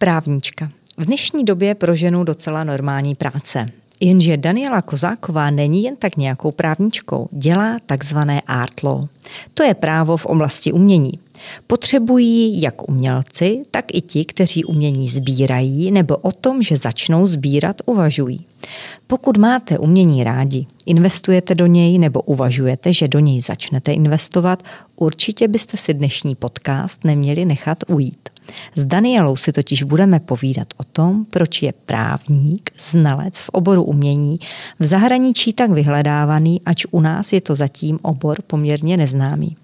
Právnička. V dnešní době pro ženu docela normální práce. Jenže Daniela Kozáková není jen tak nějakou právničkou, dělá takzvané art law. To je právo v oblasti umění. Potřebují jak umělci, tak i ti, kteří umění sbírají nebo o tom, že začnou sbírat, uvažují. Pokud máte umění rádi, investujete do něj nebo uvažujete, že do něj začnete investovat, určitě byste si dnešní podcast neměli nechat ujít. S Danielou si totiž budeme povídat o tom, proč je právník, znalec v oboru umění, v zahraničí tak vyhledávaný, ač u nás je to zatím obor poměrně neznámý.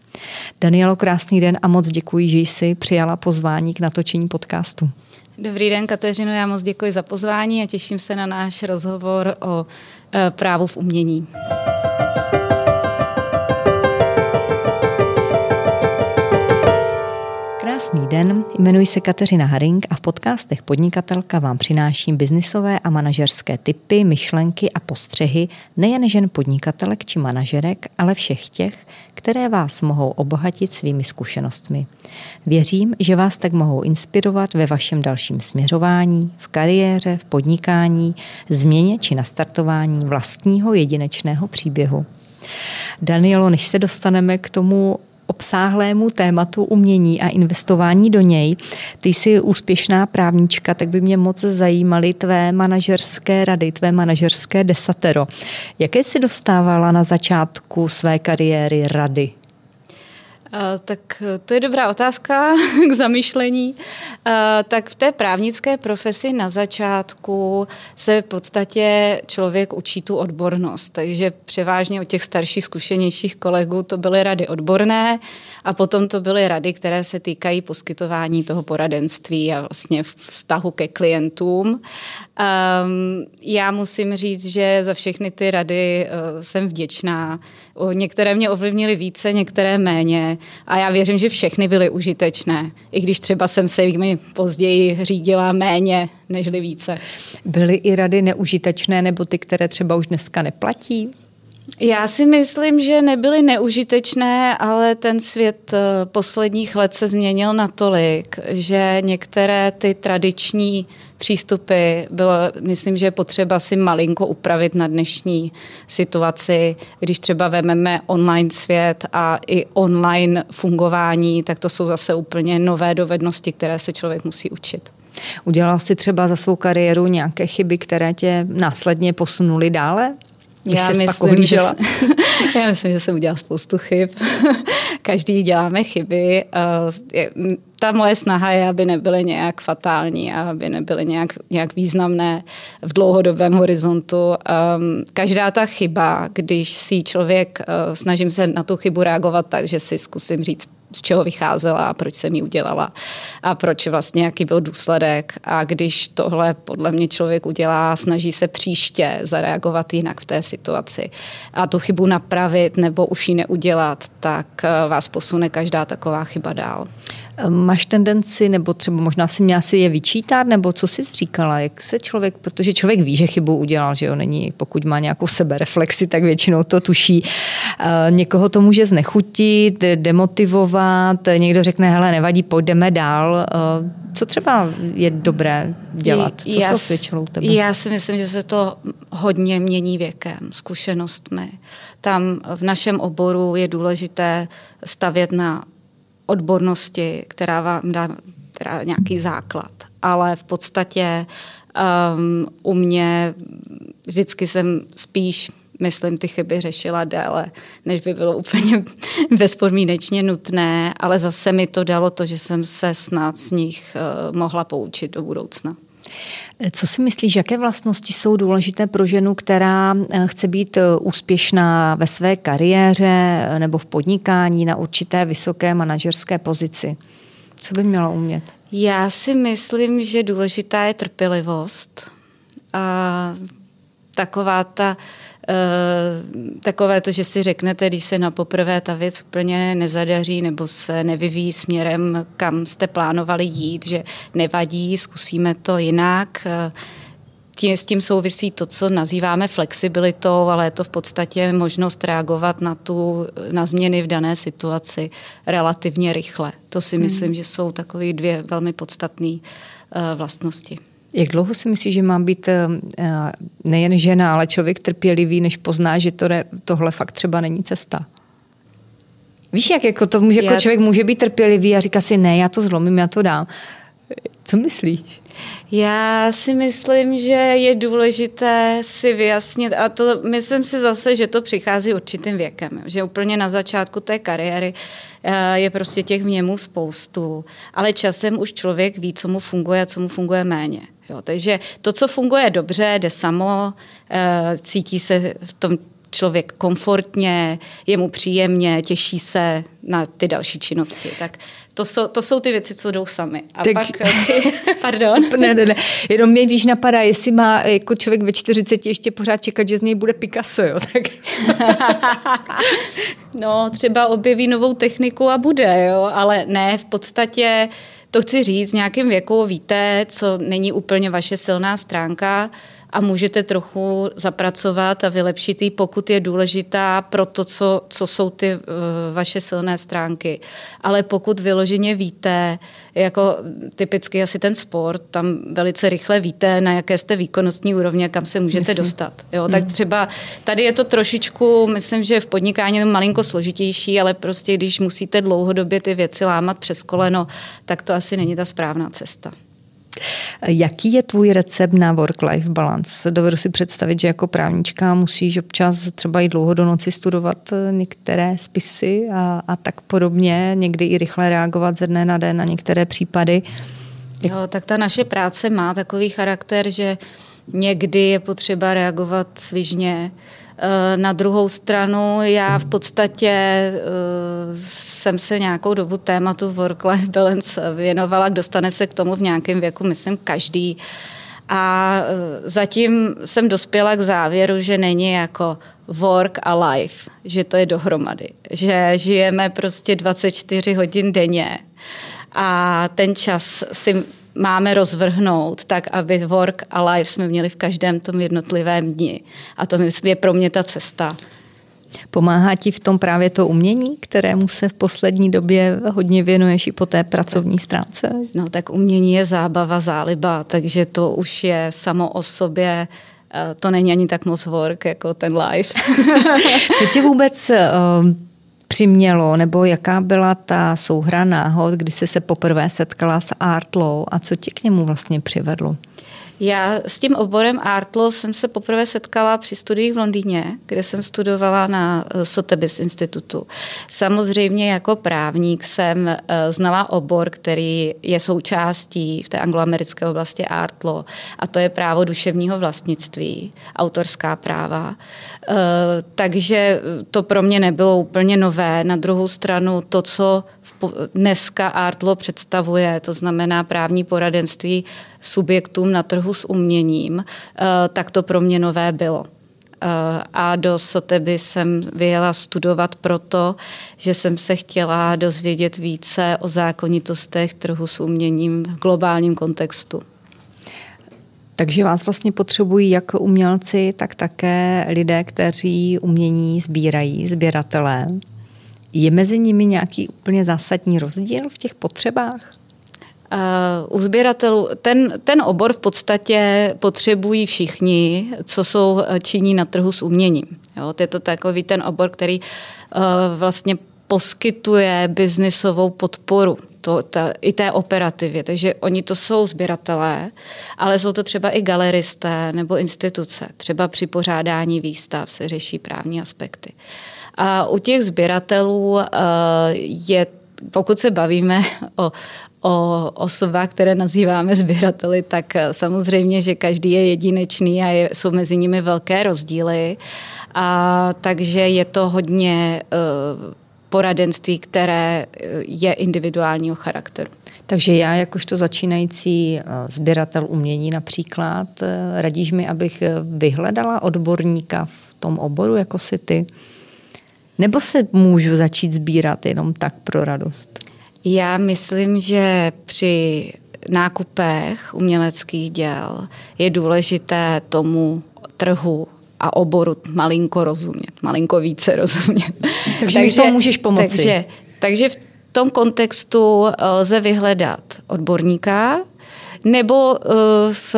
Danielo, krásný den a moc děkuji, že jsi přijala pozvání k natočení podcastu. Dobrý den, Kateřino, já moc děkuji za pozvání a těším se na náš rozhovor o e, právu v umění. Krásný den, jmenuji se Kateřina Haring a v podcastech Podnikatelka vám přináším biznisové a manažerské typy, myšlenky a postřehy nejen žen podnikatelek či manažerek, ale všech těch, které vás mohou obohatit svými zkušenostmi. Věřím, že vás tak mohou inspirovat ve vašem dalším směřování, v kariéře, v podnikání, změně či nastartování vlastního jedinečného příběhu. Danielo, než se dostaneme k tomu obsáhlému tématu umění a investování do něj. Ty jsi úspěšná právnička, tak by mě moc zajímaly tvé manažerské rady, tvé manažerské desatero. Jaké jsi dostávala na začátku své kariéry rady? Tak to je dobrá otázka k zamýšlení. Tak v té právnické profesi na začátku se v podstatě člověk učí tu odbornost, takže převážně u těch starších, zkušenějších kolegů to byly rady odborné a potom to byly rady, které se týkají poskytování toho poradenství a vlastně vztahu ke klientům. Já musím říct, že za všechny ty rady eh, jsem vděčná. Některé mě ovlivnily více, některé méně a já věřím, že všechny byly užitečné, i když třeba jsem se jimi později řídila méně nežli více. Byly i rady neužitečné nebo ty, které třeba už dneska neplatí? Já si myslím, že nebyly neužitečné, ale ten svět eh, posledních let se změnil natolik, že některé ty tradiční přístupy bylo, myslím, že je potřeba si malinko upravit na dnešní situaci. Když třeba vememe online svět a i online fungování, tak to jsou zase úplně nové dovednosti, které se člověk musí učit. Udělal jsi třeba za svou kariéru nějaké chyby, které tě následně posunuly dále? Když já, myslím, že, já myslím, že jsem udělala spoustu chyb. Každý děláme chyby. Eh, ta moje snaha je, aby nebyly nějak fatální a aby nebyly nějak, nějak významné v dlouhodobém horizontu. Ehm, každá ta chyba, když si člověk, eh, snažím se na tu chybu reagovat tak, že si zkusím říct, z čeho vycházela a proč jsem ji udělala a proč vlastně, jaký byl důsledek. A když tohle podle mě člověk udělá, snaží se příště zareagovat jinak v té situaci a tu chybu napravit nebo už ji neudělat, tak eh, vás posune každá taková chyba dál. Máš tendenci, nebo třeba možná si měla si je vyčítat, nebo co jsi říkala, jak se člověk, protože člověk ví, že chybu udělal, že jo, není, pokud má nějakou sebereflexi, tak většinou to tuší. Eh, někoho to může znechutit, demotivovat, někdo řekne, hele, nevadí, půjdeme dál. Eh, co třeba je dobré dělat? Co já, se osvědčilo u tebe? Já si myslím, že se to hodně mění věkem, zkušenostmi. Tam v našem oboru je důležité stavět na odbornosti, která vám dá která nějaký základ. Ale v podstatě um, u mě vždycky jsem spíš myslím, ty chyby řešila déle, než by bylo úplně bezpodmínečně nutné, ale zase mi to dalo to, že jsem se snad z nich uh, mohla poučit do budoucna. Co si myslíš, jaké vlastnosti jsou důležité pro ženu, která eh, chce být eh, úspěšná ve své kariéře eh, nebo v podnikání na určité vysoké manažerské pozici? Co by měla umět? Já si myslím, že důležitá je trpělivost. A taková ta takové to, že si řeknete, když se na poprvé ta věc úplně nezadaří nebo se nevyvíjí směrem, kam jste plánovali jít, že nevadí, zkusíme to jinak. Uh, tím, s tím souvisí to, co nazýváme flexibilitou, ale je to v podstatě možnost reagovat na, tu, na změny v dané situaci relativně rychle. To si hmm. myslím, že jsou takové dvě velmi podstatné uh, vlastnosti. Jak dlouho si myslíš, že má být uh, nejen žena, ale člověk trpělivý, než pozná, že to, tohle fakt třeba není cesta? Víš, jak jako to může, jako člověk může být trpělivý a říká si, ne, já to zlomím, já to dám. Co myslíš? Já si myslím, že je důležité si vyjasnit, a to myslím si zase, že to přichází určitým věkem, že úplně na začátku té kariéry eh, je prostě těch vněmů spoustu, ale časem už člověk ví, co mu funguje a co mu funguje méně. Jo, takže to, co funguje dobře, jde samo, eh, cítí se v tom člověk komfortně, je mu příjemně, těší se na ty další činnosti. Tak to jsou, to jsou ty věci, co jdou sami. A tak... pak, pardon. ne, ne, ne. Jenom mě víš napadá, jestli má jako člověk ve 40 ještě pořád čekat, že z něj bude Picasso, jo. Tak... no, třeba objeví novou techniku a bude, jo. Ale ne, v podstatě to chci říct, v nějakém věku víte, co není úplně vaše silná stránka, a můžete trochu zapracovat a vylepšit ji, pokud je důležitá pro to, co, co jsou ty uh, vaše silné stránky. Ale pokud vyloženě víte, jako typicky asi ten sport, tam velice rychle víte, na jaké jste výkonnostní úrovně, kam se můžete Myslím. dostat. Jo, tak hmm. třeba tady je to trošičku, myslím, že v podnikání je to malinko složitější, ale prostě když musíte dlouhodobě ty věci lámat přes koleno, tak to asi není ta správná cesta. Jaký je tvůj recept na work-life balance? Dovedu si představit, že jako právnička musíš občas třeba i dlouho do noci studovat eh, některé spisy a, a tak podobně, někdy i rychle reagovat ze dne na den na některé případy. Jo, tak ta naše práce má takový charakter, že někdy je potřeba reagovat svižně, na druhou stranu já v podstatě eh, jsem se nějakou dobu tématu work-life balance věnovala, dostane se k tomu v nějakém věku, myslím, každý. A eh, zatím jsem dospěla k závěru, že není jako work a life, že to je dohromady, že žijeme prostě 24 hodin denně a ten čas si máme rozvrhnout tak, aby work a life jsme měli v každém tom jednotlivém dni. A to je pro mě ta cesta. Pomáhá ti v tom právě to umění, kterému se v poslední době hodně věnuješ i po té pracovní stránce? No tak umění je zábava, záliba, takže to už je samo o sobě eh, to není ani tak moc work jako ten life. Co tě vůbec uh, přimělo, nebo jaká byla ta souhra náhod, kdy jsi se poprvé setkala s Art Law a co tě k němu vlastně přivedlo? Já s tím oborem Art Law jsem se poprvé setkala při studiích v Londýně, kde jsem studovala na eh, Sotheby's institutu. Samozřejmě jako právník jsem eh, znala obor, který je součástí v té angloamerické oblasti Art Law a to je právo duševního vlastnictví, autorská práva. Eh, takže to pro mě nebylo úplně nové. Na druhou stranu to, co dneska Artlo představuje, to znamená právní poradenství subjektům na trhu s uměním, eh, tak to pro mě nové bylo. Eh, a do Soteby jsem vyjela studovat proto, že jsem se chtěla dozvědět více o zákonitostech trhu s uměním v globálním kontextu. Takže vás vlastně potřebují jak umělci, tak také lidé, kteří umění sbírají, sběratelé. Je mezi nimi nějaký úplně zásadní rozdíl v těch potřebách? Uh, u sběratelů ten, ten obor v podstatě potřebují všichni, co jsou eh, činí na trhu s uměním. Jo, je to takový ten obor, který uh, vlastně poskytuje biznisovou podporu to, ta, i té operativě. Takže oni to jsou sběratelé, ale jsou to třeba i galeristé nebo instituce. Třeba při pořádání výstav se řeší právní aspekty. A u těch sběratelů eh, je, pokud se bavíme o, o osobách, které nazýváme sběrateli, tak eh, samozřejmě, že každý je jedinečný a je, jsou mezi nimi velké rozdíly. A takže je to hodně uh, poradenství, které je individuálního charakteru. Takže já jakožto začínající sběratel umění například, radíš mi, abych vyhledala odborníka v tom oboru, jako si ty? Nebo se můžu začít sbírat jenom tak pro radost? Já myslím, že při nákupech uměleckých děl je důležité tomu trhu a oboru malinko rozumět, malinko více rozumět. Takže, takže mi to můžeš pomoci. Takže, takže v tom kontextu lze vyhledat odborníka, nebo v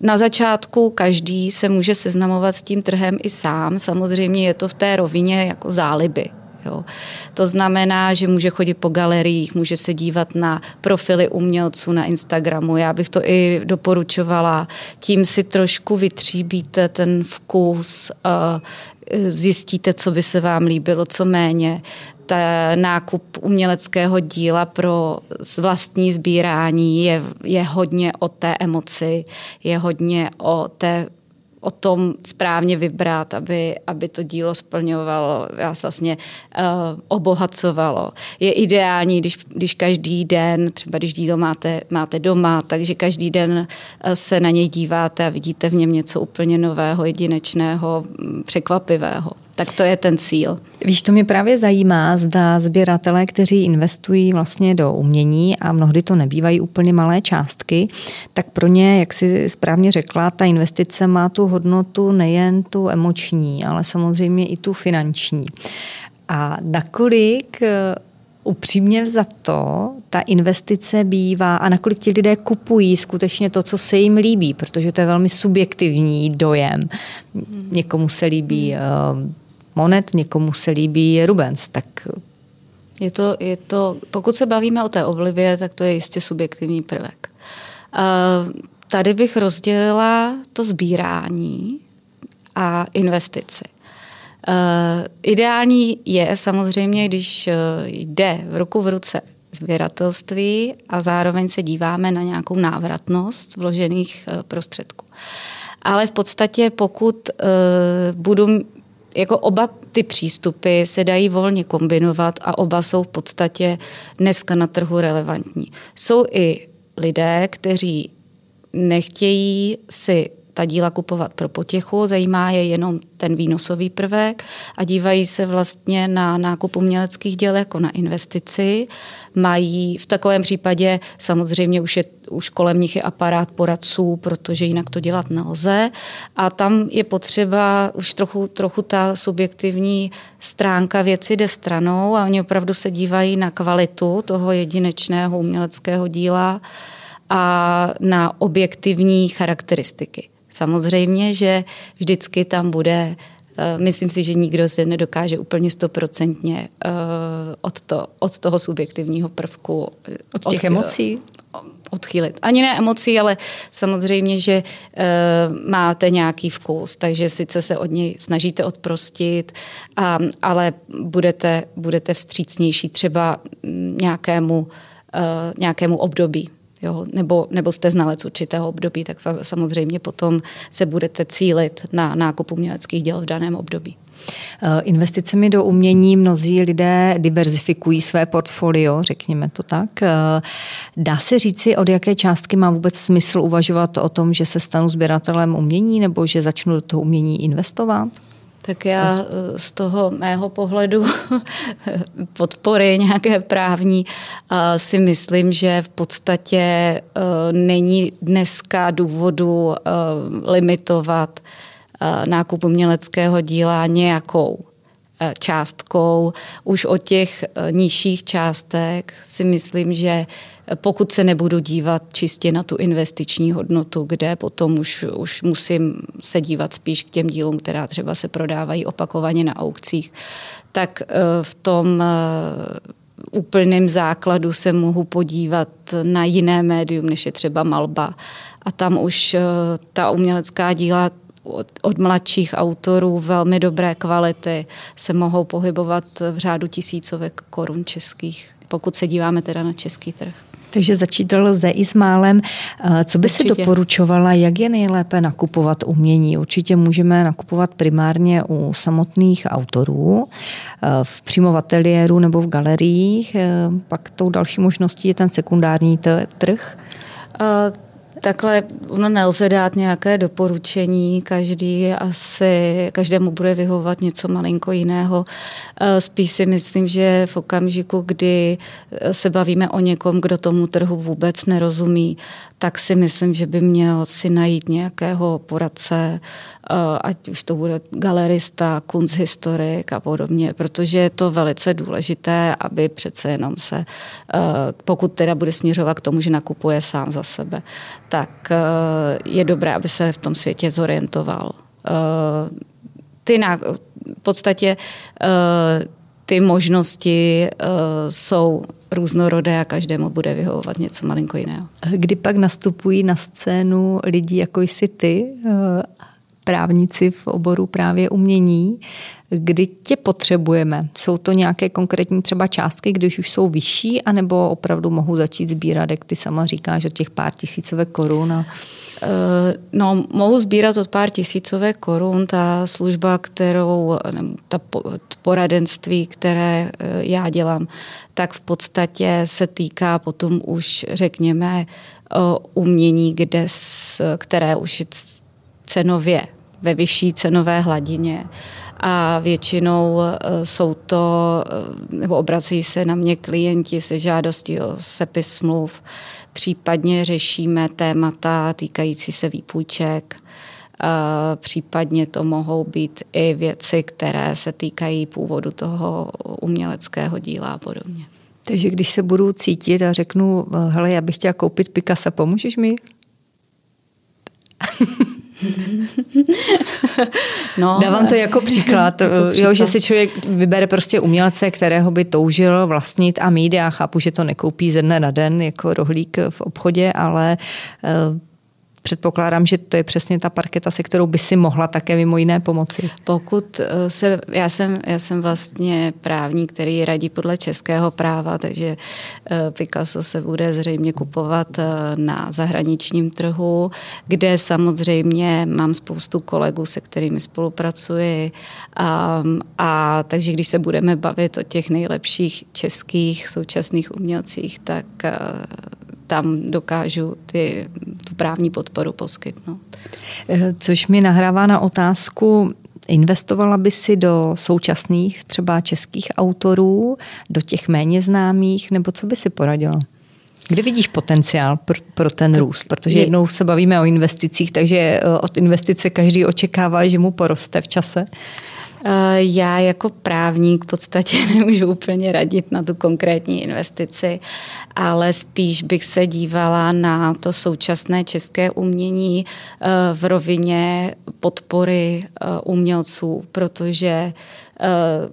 na začátku každý se může seznamovat s tím trhem i sám. Samozřejmě je to v té rovině jako záliby. Jo. To znamená, že může chodit po galeriích, může se dívat na profily umělců na Instagramu. Já bych to i doporučovala. Tím si trošku vytříbíte ten vkus, zjistíte, co by se vám líbilo, co méně ta nákup uměleckého díla pro vlastní sbírání je, je hodně o té emoci, je hodně o té o tom správně vybrat, aby, aby to dílo splňovalo, vás vlastně uh, obohacovalo. Je ideální, když, když každý den, třeba když dílo máte, máte doma, takže každý den eh, se na něj díváte a vidíte v něm něco úplně nového, jedinečného, mm, překvapivého. Tak to je ten cíl. Víš, to mě právě zajímá, zda sběratelé, kteří investují vlastně do umění a mnohdy to nebývají úplně malé částky, tak pro ně, jak si správně řekla, ta investice má tu hodnotu nejen tu emoční, ale samozřejmě i tu finanční. A nakolik eh, upřímně za to, ta investice bývá a nakolik ti lidé kupují skutečně to, co se jim líbí, protože to je velmi subjektivní dojem. Někomu se líbí uh, Monet, někomu se líbí Rubens, tak je to, je to, pokud se bavíme o té oblivě, tak to je jistě subjektivní prvek. Uh, tady bych rozdělila to sbírání a investici. Uh, ideální je samozřejmě, když jde v ruku v ruce sběratelství a zároveň se díváme na nějakou návratnost vložených prostředků. Ale v podstatě, pokud budu jako oba ty přístupy se dají volně kombinovat a oba jsou v podstatě dneska na trhu relevantní. Jsou i lidé, kteří nechtějí si ta díla kupovat pro potěchu, zajímá je jenom ten výnosový prvek a dívají se vlastně na nákup uměleckých děl jako na investici. Mají v takovém případě samozřejmě už, je, už kolem nich je aparát poradců, protože jinak to dělat nelze. A tam je potřeba už trochu, trochu ta subjektivní stránka věci jde stranou a oni opravdu se dívají na kvalitu toho jedinečného uměleckého díla a na objektivní charakteristiky. Samozřejmě, že vždycky tam bude eh, Myslím si, že nikdo se nedokáže úplně stoprocentně eh, od, to, od toho subjektivního prvku eh, od těch odchyl, emocí odchylit. Ani ne emocí, ale samozřejmě, že máte nějaký vkus, takže sice se od něj snažíte odprostit, a, ale budete, budete vstřícnější třeba nějakému, nějakému období jo, nebo, nebo jste znalec určitého období, tak samozřejmě potom se budete cílit na nákup uměleckých děl v daném období. Eh, investicemi do umění mnozí lidé diverzifikují své portfolio, řekněme to tak. Eh, dá se říci, od jaké částky má vůbec smysl uvažovat o tom, že se stanu sběratelem umění nebo že začnu do toho umění investovat? Tak já eh, z toho mého pohledu podpory nějaké právní eh, si myslím, že v podstatě eh, není dneska důvodu limitovat nákup uměleckého díla nějakou částkou. Už od těch nižších částek si myslím, že pokud se nebudu dívat čistě na tu investiční hodnotu, kde potom už, už musím se dívat spíš k těm dílům, která třeba se prodávají opakovaně na aukcích, tak eh, v tom eh, úplném základu se mohu podívat na jiné médium, než je třeba malba. A tam už eh, ta umělecká díla od, od mladších autorů velmi dobré kvality se mohou pohybovat v řádu tisícovek korun českých, pokud se díváme teda na český trh. Takže začít lze i s málem. Eh, co by Určitě. si doporučovala, jak je nejlépe nakupovat umění? Určitě můžeme nakupovat primárně u samotných autorů, eh, v přímo v ateliéru nebo v galeriích. Eh, pak tou další možností je ten sekundární trh. Takhle ono nelze dát nějaké doporučení, každý asi, každému bude vyhovovat něco malinko jiného. Eh, spíš si myslím, že v okamžiku, kdy se bavíme o někom, kdo tomu trhu vůbec nerozumí, tak si myslím, že by měl si najít nějakého poradce, eh, ať už to bude galerista, kunsthistorik a podobně, protože je to velice důležité, aby přece jenom se, eh, pokud teda bude směřovat k tomu, že nakupuje sám za sebe, tak eh, je dobré, aby se v tom světě zorientoval. Ty na, v podstatě ty možnosti jsou různorodé a každému bude vyhovovat něco malinko jiného. Kdy pak nastupují na scénu lidi, jako jsi ty, eh, právníci v oboru právě umění, kdy tě potřebujeme? Jsou to nějaké konkrétní třeba částky, když už jsou vyšší, anebo opravdu mohu začít sbírat, jak ty sama říkáš, od těch pár tisícové korun? A... Eh, no, mohu sbírat od pár tisícové korun. Ta služba, kterou, ta poradenství, které eh, já dělám, tak v podstatě se týká potom už, řekněme, eh, umění, kde, které už cenově ve vyšší cenové hladině a většinou jsou to, nebo obrací se na mě klienti se žádostí o sepis smluv, Případně řešíme témata týkající se výpůjček, případně to mohou být i věci, které se týkají původu toho uměleckého díla a podobně. Takže když se budu cítit a řeknu, hele, já bych chtěla koupit Picasso, pomůžeš mi? no, Dávám to jako příklad, jako příklad. Jo, že si člověk vybere prostě umělce, kterého by toužil vlastnit a mít. Já chápu, že to nekoupí ze dne na den jako rohlík v obchodě, ale eh, předpokládám, že to je přesně ta parketa, se kterou by si mohla také mimo jiné pomoci. Pokud eh, se, já jsem, já jsem vlastně právník, který radí podle českého práva, takže eh, Picasso se bude zřejmě kupovat eh, na zahraničním trhu, kde samozřejmě mám spoustu kolegů, se kterými spolupracuji a, a takže když se budeme bavit o těch nejlepších českých současných umělcích, tak tam dokážu ty, tu právní podporu poskytnout. Eh, což mi nahrává na otázku, investovala by si do současných třeba českých autorů, do těch méně známých, nebo co by si poradila? Kde vidíš potenciál pro, pro ten růst? Protože jednou se bavíme o investicích, takže eh, od investice každý očekává, že mu poroste v čase. Eh, já jako právník v podstatě nemůžu úplně radit na tu konkrétní investici, ale spíš bych se dívala na to současné české umění eh, v rovině podpory eh, umělců, protože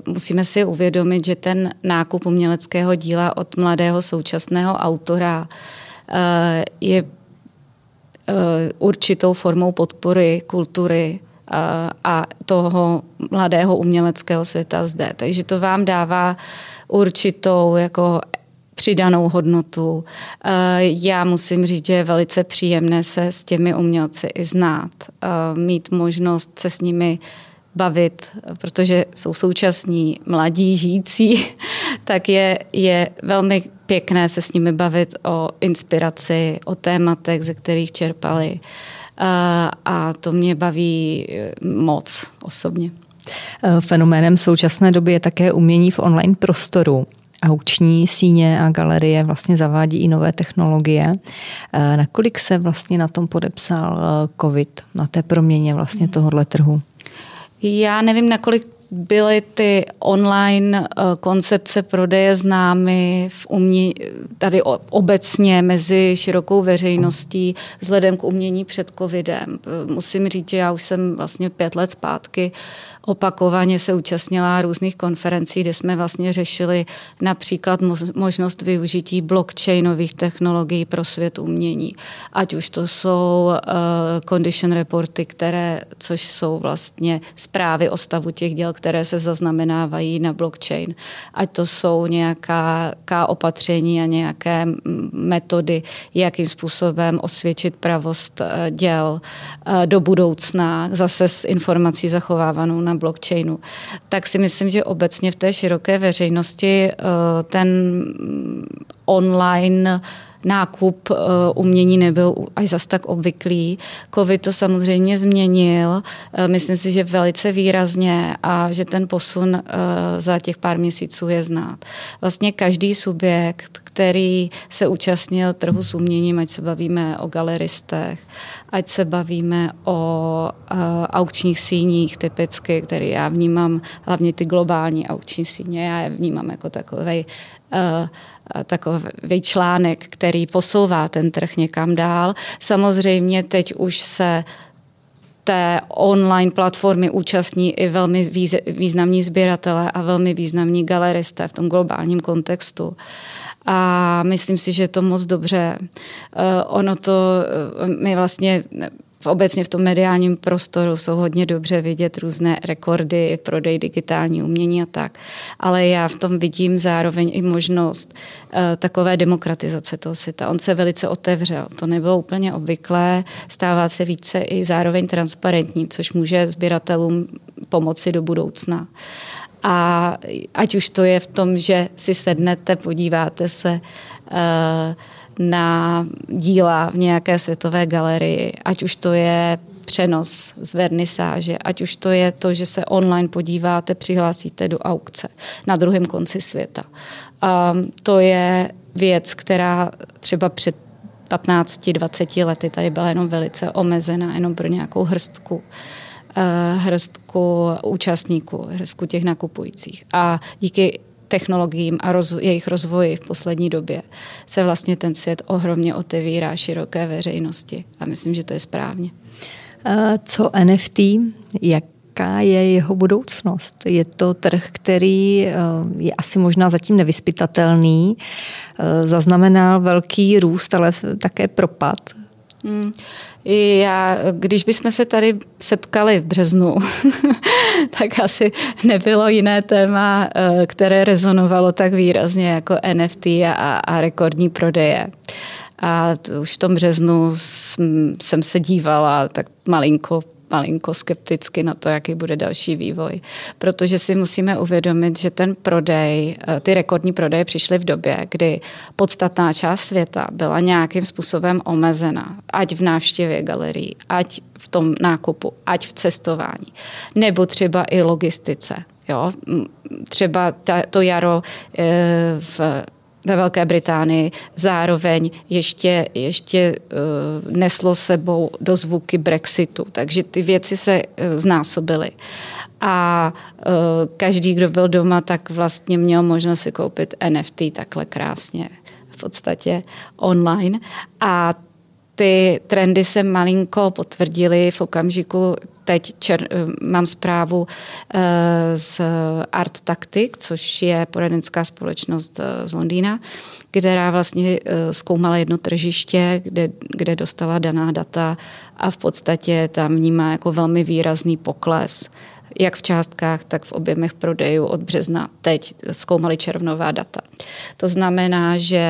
musíme si uvědomit, že ten nákup uměleckého díla od mladého současného autora je určitou formou podpory kultury a toho mladého uměleckého světa zde. Takže to vám dává určitou jako přidanou hodnotu. Já musím říct, že je velice příjemné se s těmi umělci i znát, mít možnost se s nimi bavit, protože jsou současní mladí, žijící, tak je, je velmi pěkné se s nimi bavit o inspiraci, o tématech, ze kterých čerpali. Uh, a to mě baví eh, moc osobně. Eh, fenoménem současné doby je také umění v online prostoru. Aukční síně a galerie vlastně zavádí i nové technologie. Eh, nakolik se vlastně na tom podepsal COVID, na té proměně vlastně tohohle trhu? Já nevím, nakolik byly ty online eh, koncepce prodeje známy v umě, tady obecně mezi širokou veřejností vzhledem k umění před covidem. Musím říct, že já už jsem vlastně pět let zpátky opakovaně se účastnila různých konferencí, kde jsme vlastně řešili například možnost využití blockchainových technologií pro svět umění. Ať už to jsou uh, condition reporty, které, což jsou vlastně zprávy o stavu těch děl, které se zaznamenávají na blockchain. Ať to jsou nějaká, opatření a nějaké metody, jakým způsobem osvědčit pravost uh, děl uh, do budoucna, zase s informací zachovávanou na na blockchainu, tak si myslím, že obecně v té široké veřejnosti eh, ten online nákup uh, umění nebyl až zas tak obvyklý. Covid to samozřejmě změnil, uh, myslím si, že velice výrazně a že ten posun uh, za těch pár měsíců je znát. Vlastně každý subjekt, který se účastnil trhu s uměním, ať se bavíme o galeristech, ať se bavíme o aukčních síních typicky, který já vnímám, hlavně ty globální aukční síně, já je vnímám jako takový uh, takový článek, který posouvá ten trh někam dál. Samozřejmě teď už se té online platformy účastní i velmi významní sběratelé a velmi významní galeristé v tom globálním kontextu. A myslím si, že je to moc dobře. Eh, ono to, eh, my vlastně v obecně v tom mediálním prostoru jsou hodně dobře vidět různé rekordy, prodej digitální umění a tak. Ale já v tom vidím zároveň i možnost uh, takové demokratizace toho světa. On se velice otevřel. To nebylo úplně obvyklé, stává se více i zároveň transparentní, což může sběratelům pomoci do budoucna. A ať už to je v tom, že si sednete, podíváte se uh, na díla v nějaké světové galerii, ať už to je přenos z vernisáže, ať už to je to, že se online podíváte, přihlásíte do aukce na druhém konci světa. A to je věc, která třeba před 15-20 lety tady byla jenom velice omezená, jenom pro nějakou hrstku eh, hrstku účastníků, hrstku těch nakupujících. A díky technologiím a roz, jejich rozvoji v poslední době se vlastně ten svět ohromně otevírá široké veřejnosti a myslím, že to je správně. Co NFT? Jaká je jeho budoucnost? Je to trh, který eh, je asi možná zatím nevyspytatelný, eh, zaznamenal velký růst, ale také propad. Hmm. Já, když bychom se tady setkali v březnu, tak asi nebylo jiné téma, eh, které rezonovalo tak výrazně jako NFT a, a rekordní prodeje. A už v tom březnu jsem se dívala tak malinko malinko skepticky na to, jaký bude další vývoj. Protože si musíme uvědomit, že ten prodej, eh, ty rekordní prodeje přišly v době, kdy podstatná část světa byla nějakým způsobem omezena. Ať v návštěvě galerií, ať v tom nákupu, ať v cestování, nebo třeba i logistice. Jo? Třeba ta, to jaro e, v ve Velké Británii zároveň ještě, ještě uh, neslo sebou do zvuky Brexitu. Takže ty věci se uh, znásobily. A uh, každý, kdo byl doma, tak vlastně měl možnost si koupit NFT takhle krásně v podstatě online. A ty trendy se malinko potvrdily v okamžiku, teď čer, mám zprávu eh, z Art Tactic, což je poradenská společnost eh, z Londýna, která vlastně eh, zkoumala jedno tržiště, kde, kde dostala daná data a v podstatě tam vnímá jako velmi výrazný pokles jak v částkách, tak v objemech prodejů od března. Teď zkoumali červnová data. To znamená, že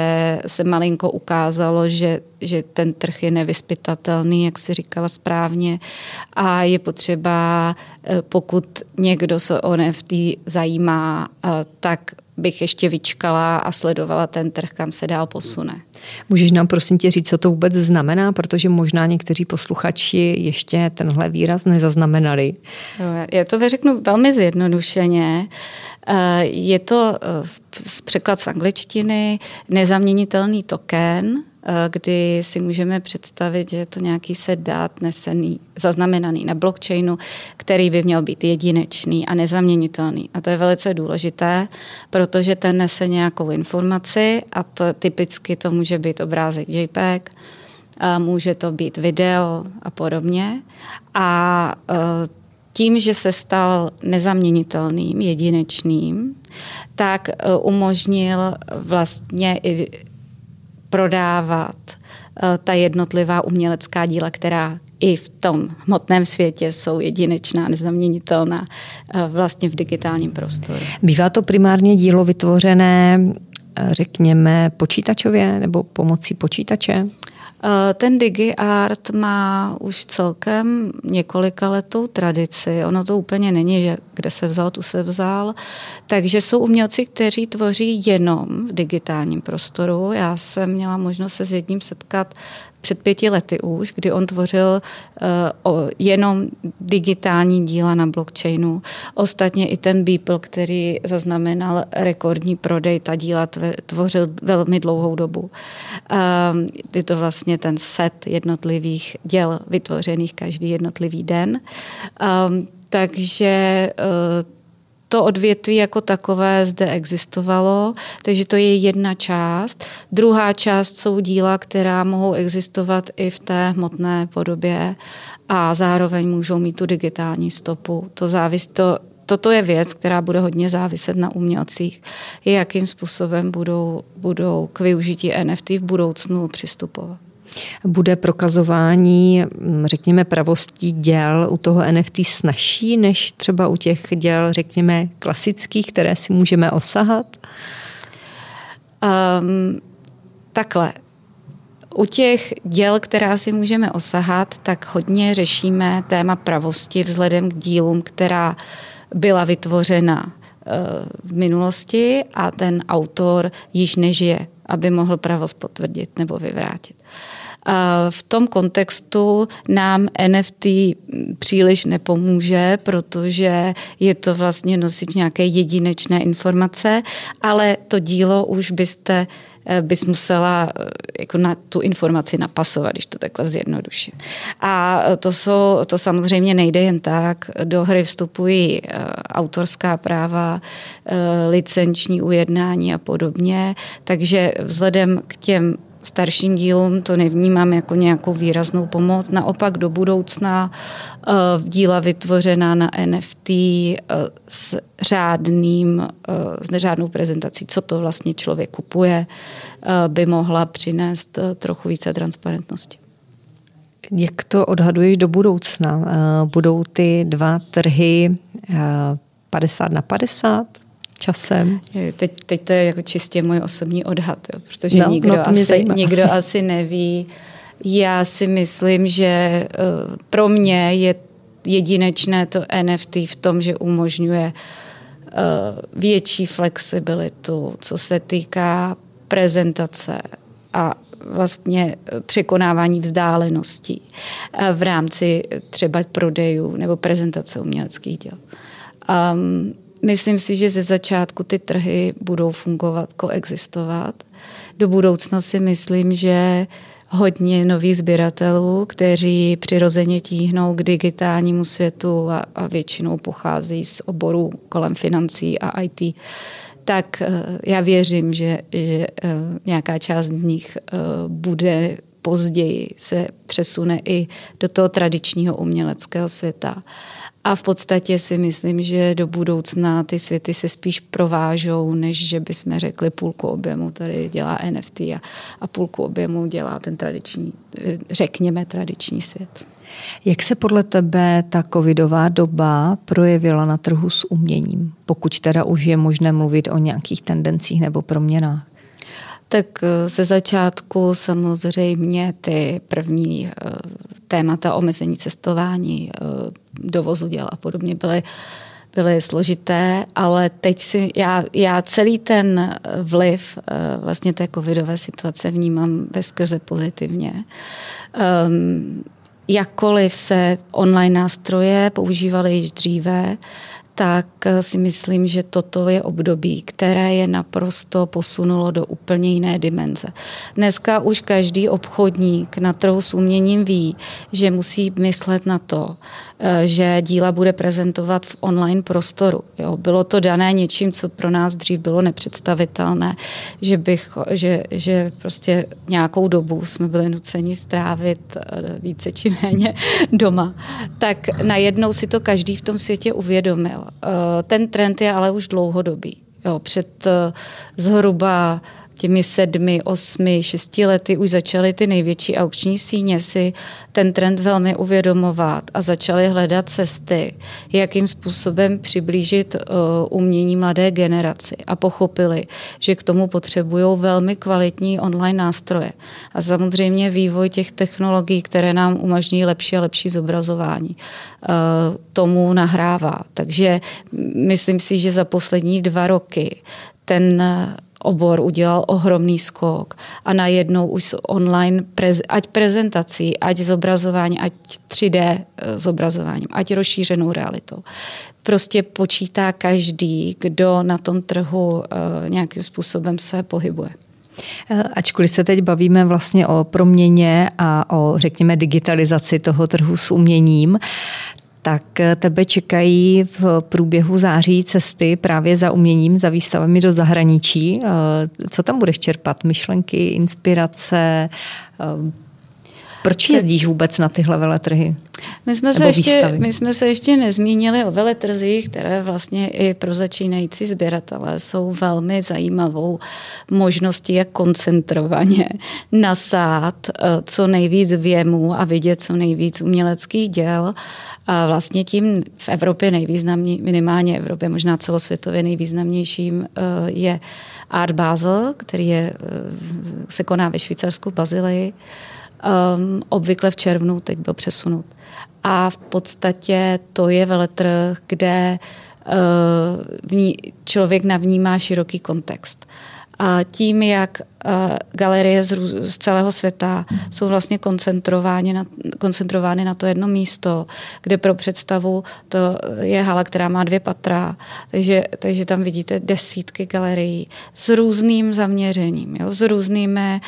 se malinko ukázalo, že, že ten trh je nevyspytatelný, jak si říkala správně, a je potřeba, eh, pokud někdo se o NFT zajímá, eh, tak bych ještě vyčkala a sledovala ten trh, kam se dál posune. Můžeš nám prosím tě říct, co to vůbec znamená, protože možná někteří posluchači ještě tenhle výraz nezaznamenali. Já to řeknu velmi zjednodušeně. Eh, je to eh, překlad z angličtiny nezaměnitelný token, kdy si můžeme představit, že je to nějaký set dát nesený, zaznamenaný na blockchainu, který by měl být jedinečný a nezaměnitelný. A to je velice důležité, protože ten nese nějakou informaci a to typicky to může být obrázek JPEG, a může to být video a podobně. A eh, tím, že se stal nezaměnitelným, jedinečným, tak eh, umožnil vlastně i prodávat eh, ta jednotlivá umělecká díla, která i v tom hmotném světě jsou jedinečná, nezaměnitelná eh, vlastně v digitálním prostoru. Bývá to primárně dílo vytvořené, eh, řekněme, počítačově nebo pomocí počítače? Eh, ten DigiArt má už celkem několika letou tradici. Ono to úplně není, že kde se vzal, tu se vzal. Takže jsou umělci, kteří tvoří jenom v digitálním prostoru. Já jsem měla možnost se s jedním setkat před pěti lety už, kdy on tvořil uh, jenom digitální díla na blockchainu. Ostatně i ten Beeple, který zaznamenal rekordní prodej, ta díla tvořil velmi dlouhou dobu. Uh, je to vlastně ten set jednotlivých děl vytvořených každý jednotlivý den. Um, takže uh, to odvětví jako takové zde existovalo, takže to je jedna část. Druhá část jsou díla, která mohou existovat i v té hmotné podobě a zároveň můžou mít tu digitální stopu. To závis, to, toto je věc, která bude hodně záviset na umělcích, jakým způsobem budou, budou k využití NFT v budoucnu přistupovat. Bude prokazování, řekněme, pravostí děl u toho NFT snažší než třeba u těch děl, řekněme, klasických, které si můžeme osahat? Um, takhle. U těch děl, která si můžeme osahat, tak hodně řešíme téma pravosti vzhledem k dílům, která byla vytvořena eh, v minulosti a ten autor již nežije, aby mohl pravost potvrdit nebo vyvrátit. V tom kontextu nám NFT příliš nepomůže, protože je to vlastně nosit nějaké jedinečné informace, ale to dílo už byste eh, bys musela eh, jako na tu informaci napasovat, když to takhle zjednoduším. A to, jsou, to samozřejmě nejde jen tak. Do hry vstupují eh, autorská práva, licenční ujednání a podobně, takže vzhledem k těm starším dílům to nevnímám jako nějakou výraznou pomoc. Naopak do budoucna uh, díla vytvořená na NFT eh, s řádným, uh, s neřádnou prezentací, co to vlastně člověk kupuje, by mohla přinést trochu více transparentnosti. Jak to odhaduješ do budoucna? Budou ty dva trhy 50 na 50? Časem? Teď, teď to je jako čistě můj osobní odhad, jo, protože no, nikdo, no asi, nikdo asi neví. Já si myslím, že uh, pro mě je jedinečné to NFT v tom, že umožňuje uh, větší flexibilitu, co se týká prezentace a vlastně překonávání vzdáleností v rámci třeba prodejů nebo prezentace uměleckých děl. Um, Myslím si, že ze začátku ty trhy budou fungovat, koexistovat. Do budoucna si myslím, že hodně nových sběratelů, kteří přirozeně tíhnou k digitálnímu světu a, a většinou pochází z oboru kolem financí a IT, tak eh, já věřím, že, že eh, nějaká část z nich eh, bude později se přesune i do toho tradičního uměleckého světa. A v podstatě si myslím, že do budoucna ty světy se spíš provážou, než že bychom řekli půlku objemu tady dělá NFT a, a půlku objemu dělá ten tradiční, řekněme, tradiční svět. Jak se podle tebe ta covidová doba projevila na trhu s uměním, pokud teda už je možné mluvit o nějakých tendencích nebo proměnách? Tak eh, ze začátku samozřejmě ty první eh, témata omezení cestování, eh, dovozu děl a podobně byly byly složité, ale teď si, já, já celý ten vliv vlastně té covidové situace vnímám ve skrze pozitivně. Um, jakkoliv se online nástroje používaly již dříve, tak eh, si myslím, že toto je období, které je naprosto posunulo do úplně jiné dimenze. Dneska už každý obchodník na trhu s uměním ví, že musí myslet na to, že díla bude prezentovat v online prostoru. Jo, bylo to dané něčím, co pro nás dřív bylo nepředstavitelné, že, bych, že, že prostě nějakou dobu jsme byli nuceni strávit eh, více či méně doma. Tak najednou si to každý v tom světě uvědomil. Eh, ten trend je ale už dlouhodobý. Jo, před zhruba těmi sedmi, osmi, šesti lety už začaly ty největší aukční síně si ten trend velmi uvědomovat a začaly hledat cesty, jakým způsobem přiblížit uh, umění mladé generaci a pochopili, že k tomu potřebují velmi kvalitní online nástroje. A samozřejmě vývoj těch technologií, které nám umožní lepší a lepší zobrazování, uh, tomu nahrává. Takže myslím si, že za poslední dva roky ten obor udělal ohromný skok a najednou už online, prez, ať prezentací, ať zobrazování, ať 3D eh, zobrazováním, ať rozšířenou realitou. Prostě počítá každý, kdo na tom trhu uh, nějakým způsobem se pohybuje. Eh, ačkoliv se teď bavíme vlastně o proměně a o, řekněme, digitalizaci toho trhu s uměním, tak tebe čekají v průběhu září cesty právě za uměním, za výstavami do zahraničí. Eh, co tam budeš čerpat? Myšlenky, inspirace? Proč jezdíš vůbec na tyhle veletrhy? My jsme, se ještě, my jsme se ještě nezmínili o veletrzích, které vlastně i pro začínající sběratele jsou velmi zajímavou možností, jak koncentrovaně nasát eh, co nejvíc věmů a vidět co nejvíc uměleckých děl a vlastně tím v Evropě nejvýznamnější, minimálně Evropě, možná celosvětově nejvýznamnějším eh, je Art Basel, který je, eh, se koná ve Švýcarsku Bazileji. Um, obvykle v červnu, teď byl přesunut. A v podstatě to je veletrh, kde uh, vní, člověk navnímá široký kontext. A tím, jak eh, galerie z, z celého světa jsou vlastně koncentrovány na, koncentrovány na to jedno místo, kde pro představu to je hala, která má dvě patra, takže, takže tam vidíte desítky galerií s různým zaměřením, jo, s různými uh,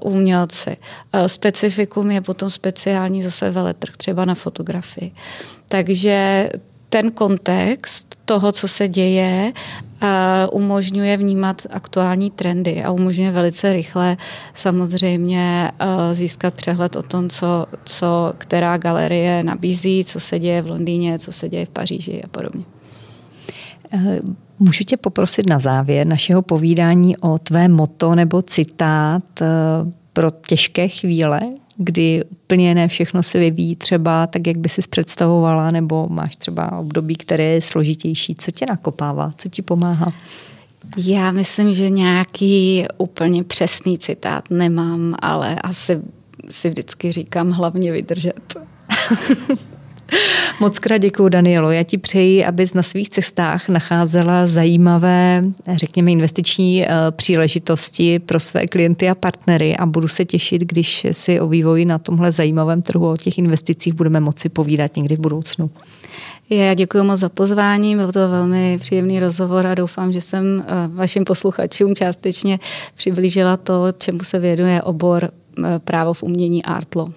umělci. Uh, specifikum je potom speciální zase veletrh, třeba na fotografii. Takže ten kontext toho, co se děje, umožňuje vnímat aktuální trendy a umožňuje velice rychle samozřejmě získat přehled o tom, co, co která galerie nabízí, co se děje v Londýně, co se děje v Paříži a podobně. Eh, můžu tě poprosit na závěr našeho povídání o tvé moto nebo citát eh, pro těžké chvíle, kdy úplně ne všechno se vyvíjí třeba tak, jak by si představovala, nebo máš třeba období, které je složitější. Co tě nakopává? Co ti pomáhá? Já myslím, že nějaký úplně přesný citát nemám, ale asi si vždycky říkám hlavně vydržet. Moc krát děkuji, Danielo. Já ti přeji, abys na svých cestách nacházela zajímavé, řekněme, investiční eh, příležitosti pro své klienty a partnery a budu se těšit, když si o vývoji na tomhle zajímavém trhu, o těch investicích budeme moci povídat někdy v budoucnu. Já děkuji moc za pozvání, byl to velmi příjemný rozhovor a doufám, že jsem eh, vašim posluchačům částečně přiblížila to, čemu se věnuje obor eh, právo v umění Artlo.